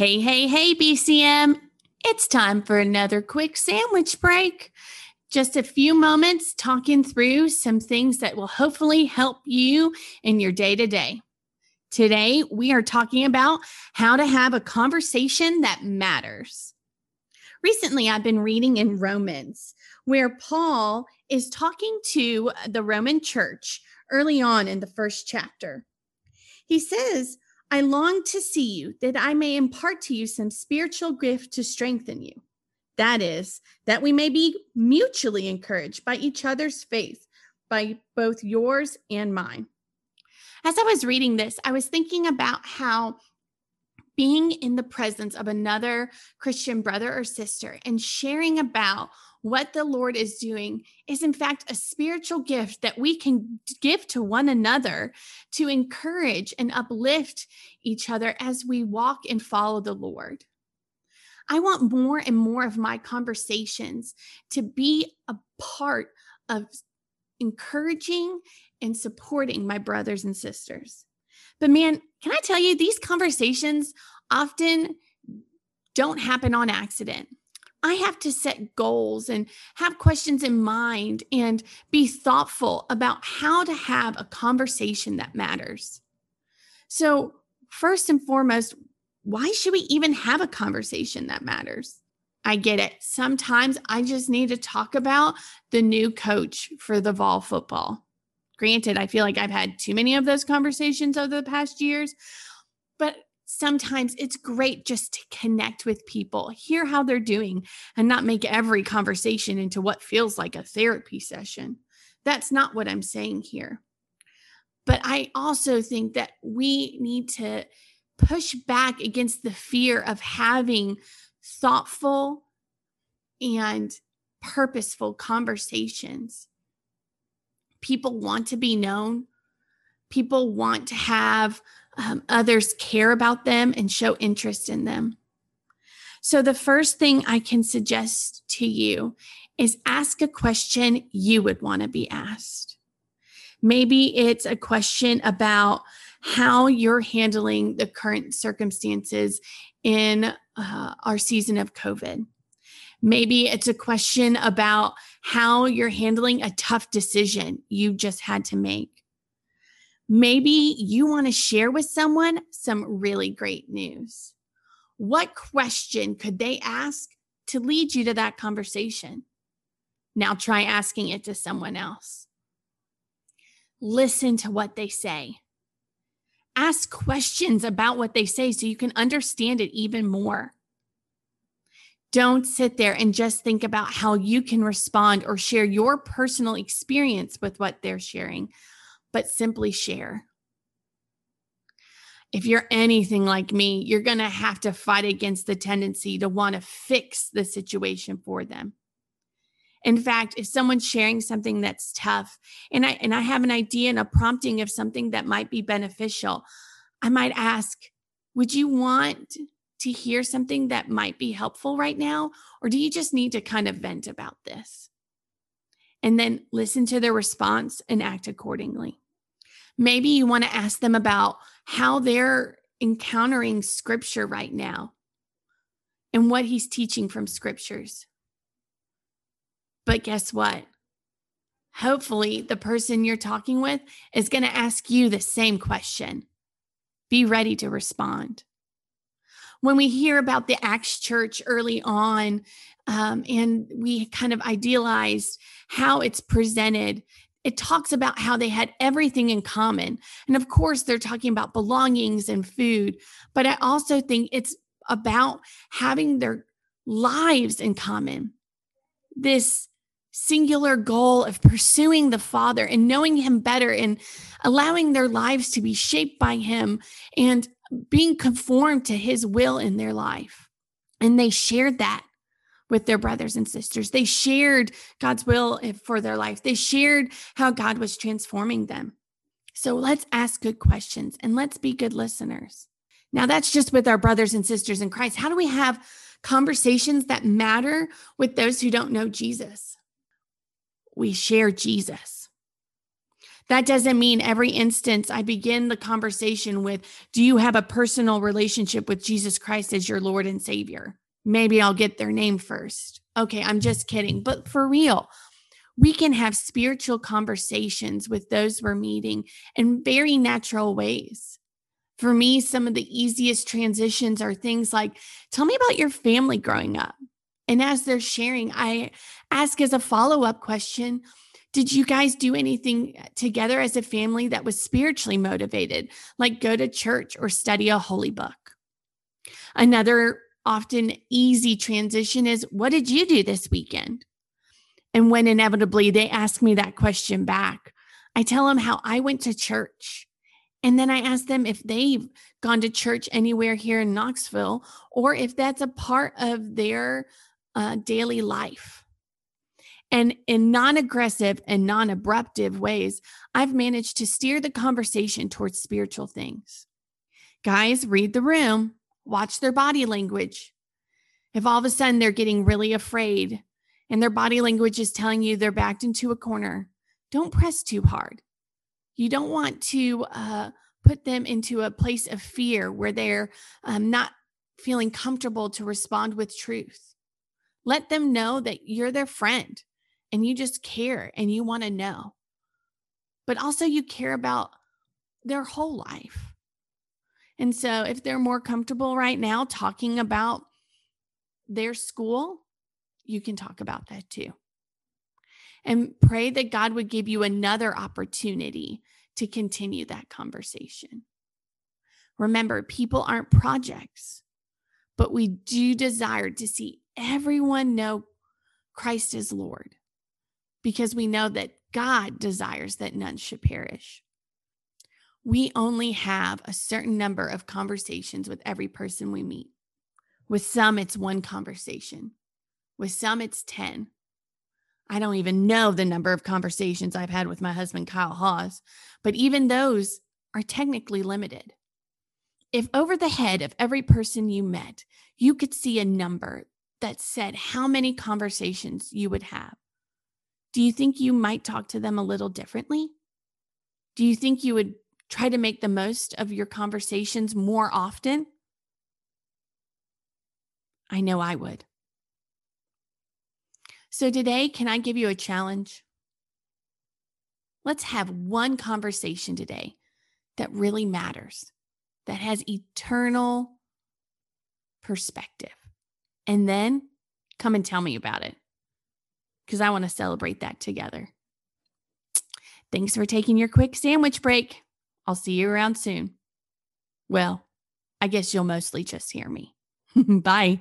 Hey, hey, hey, BCM. It's time for another quick sandwich break. Just a few moments talking through some things that will hopefully help you in your day to day. Today, we are talking about how to have a conversation that matters. Recently, I've been reading in Romans where Paul is talking to the Roman church early on in the first chapter. He says, I long to see you that I may impart to you some spiritual gift to strengthen you. That is, that we may be mutually encouraged by each other's faith, by both yours and mine. As I was reading this, I was thinking about how being in the presence of another Christian brother or sister and sharing about what the Lord is doing is, in fact, a spiritual gift that we can give to one another to encourage and uplift each other as we walk and follow the Lord. I want more and more of my conversations to be a part of encouraging and supporting my brothers and sisters. But man, can I tell you, these conversations often don't happen on accident. I have to set goals and have questions in mind and be thoughtful about how to have a conversation that matters. So, first and foremost, why should we even have a conversation that matters? I get it. Sometimes I just need to talk about the new coach for the Vol football. Granted, I feel like I've had too many of those conversations over the past years, but sometimes it's great just to connect with people, hear how they're doing, and not make every conversation into what feels like a therapy session. That's not what I'm saying here. But I also think that we need to push back against the fear of having thoughtful and purposeful conversations. People want to be known. People want to have um, others care about them and show interest in them. So, the first thing I can suggest to you is ask a question you would want to be asked. Maybe it's a question about how you're handling the current circumstances in uh, our season of COVID. Maybe it's a question about how you're handling a tough decision you just had to make. Maybe you want to share with someone some really great news. What question could they ask to lead you to that conversation? Now try asking it to someone else. Listen to what they say. Ask questions about what they say so you can understand it even more. Don't sit there and just think about how you can respond or share your personal experience with what they're sharing but simply share. If you're anything like me, you're going to have to fight against the tendency to want to fix the situation for them. In fact, if someone's sharing something that's tough and I and I have an idea and a prompting of something that might be beneficial, I might ask, would you want to hear something that might be helpful right now or do you just need to kind of vent about this? and then listen to their response and act accordingly. Maybe you want to ask them about how they're encountering scripture right now and what he's teaching from scriptures. But guess what? Hopefully, the person you're talking with is going to ask you the same question. Be ready to respond. When we hear about the Acts church early on, um, and we kind of idealized how it's presented it talks about how they had everything in common. And of course, they're talking about belongings and food, but I also think it's about having their lives in common. This singular goal of pursuing the Father and knowing Him better and allowing their lives to be shaped by Him and being conformed to His will in their life. And they shared that with their brothers and sisters. They shared God's will for their life, they shared how God was transforming them. So let's ask good questions and let's be good listeners. Now, that's just with our brothers and sisters in Christ. How do we have conversations that matter with those who don't know Jesus? We share Jesus. That doesn't mean every instance I begin the conversation with, Do you have a personal relationship with Jesus Christ as your Lord and Savior? Maybe I'll get their name first. Okay, I'm just kidding. But for real, we can have spiritual conversations with those we're meeting in very natural ways. For me, some of the easiest transitions are things like, Tell me about your family growing up. And as they're sharing, I ask as a follow up question, did you guys do anything together as a family that was spiritually motivated, like go to church or study a holy book? Another often easy transition is what did you do this weekend? And when inevitably they ask me that question back, I tell them how I went to church. And then I ask them if they've gone to church anywhere here in Knoxville or if that's a part of their uh, daily life. And in non aggressive and non abruptive ways, I've managed to steer the conversation towards spiritual things. Guys, read the room, watch their body language. If all of a sudden they're getting really afraid and their body language is telling you they're backed into a corner, don't press too hard. You don't want to uh, put them into a place of fear where they're um, not feeling comfortable to respond with truth. Let them know that you're their friend and you just care and you want to know. But also, you care about their whole life. And so, if they're more comfortable right now talking about their school, you can talk about that too. And pray that God would give you another opportunity to continue that conversation. Remember, people aren't projects, but we do desire to see everyone know Christ is Lord because we know that God desires that none should perish. We only have a certain number of conversations with every person we meet. With some, it's one conversation. With some, it's 10. I don't even know the number of conversations I've had with my husband, Kyle Hawes, but even those are technically limited. If over the head of every person you met, you could see a number that said how many conversations you would have, do you think you might talk to them a little differently? Do you think you would try to make the most of your conversations more often? I know I would. So, today, can I give you a challenge? Let's have one conversation today that really matters, that has eternal perspective. And then come and tell me about it because I want to celebrate that together. Thanks for taking your quick sandwich break. I'll see you around soon. Well, I guess you'll mostly just hear me. Bye.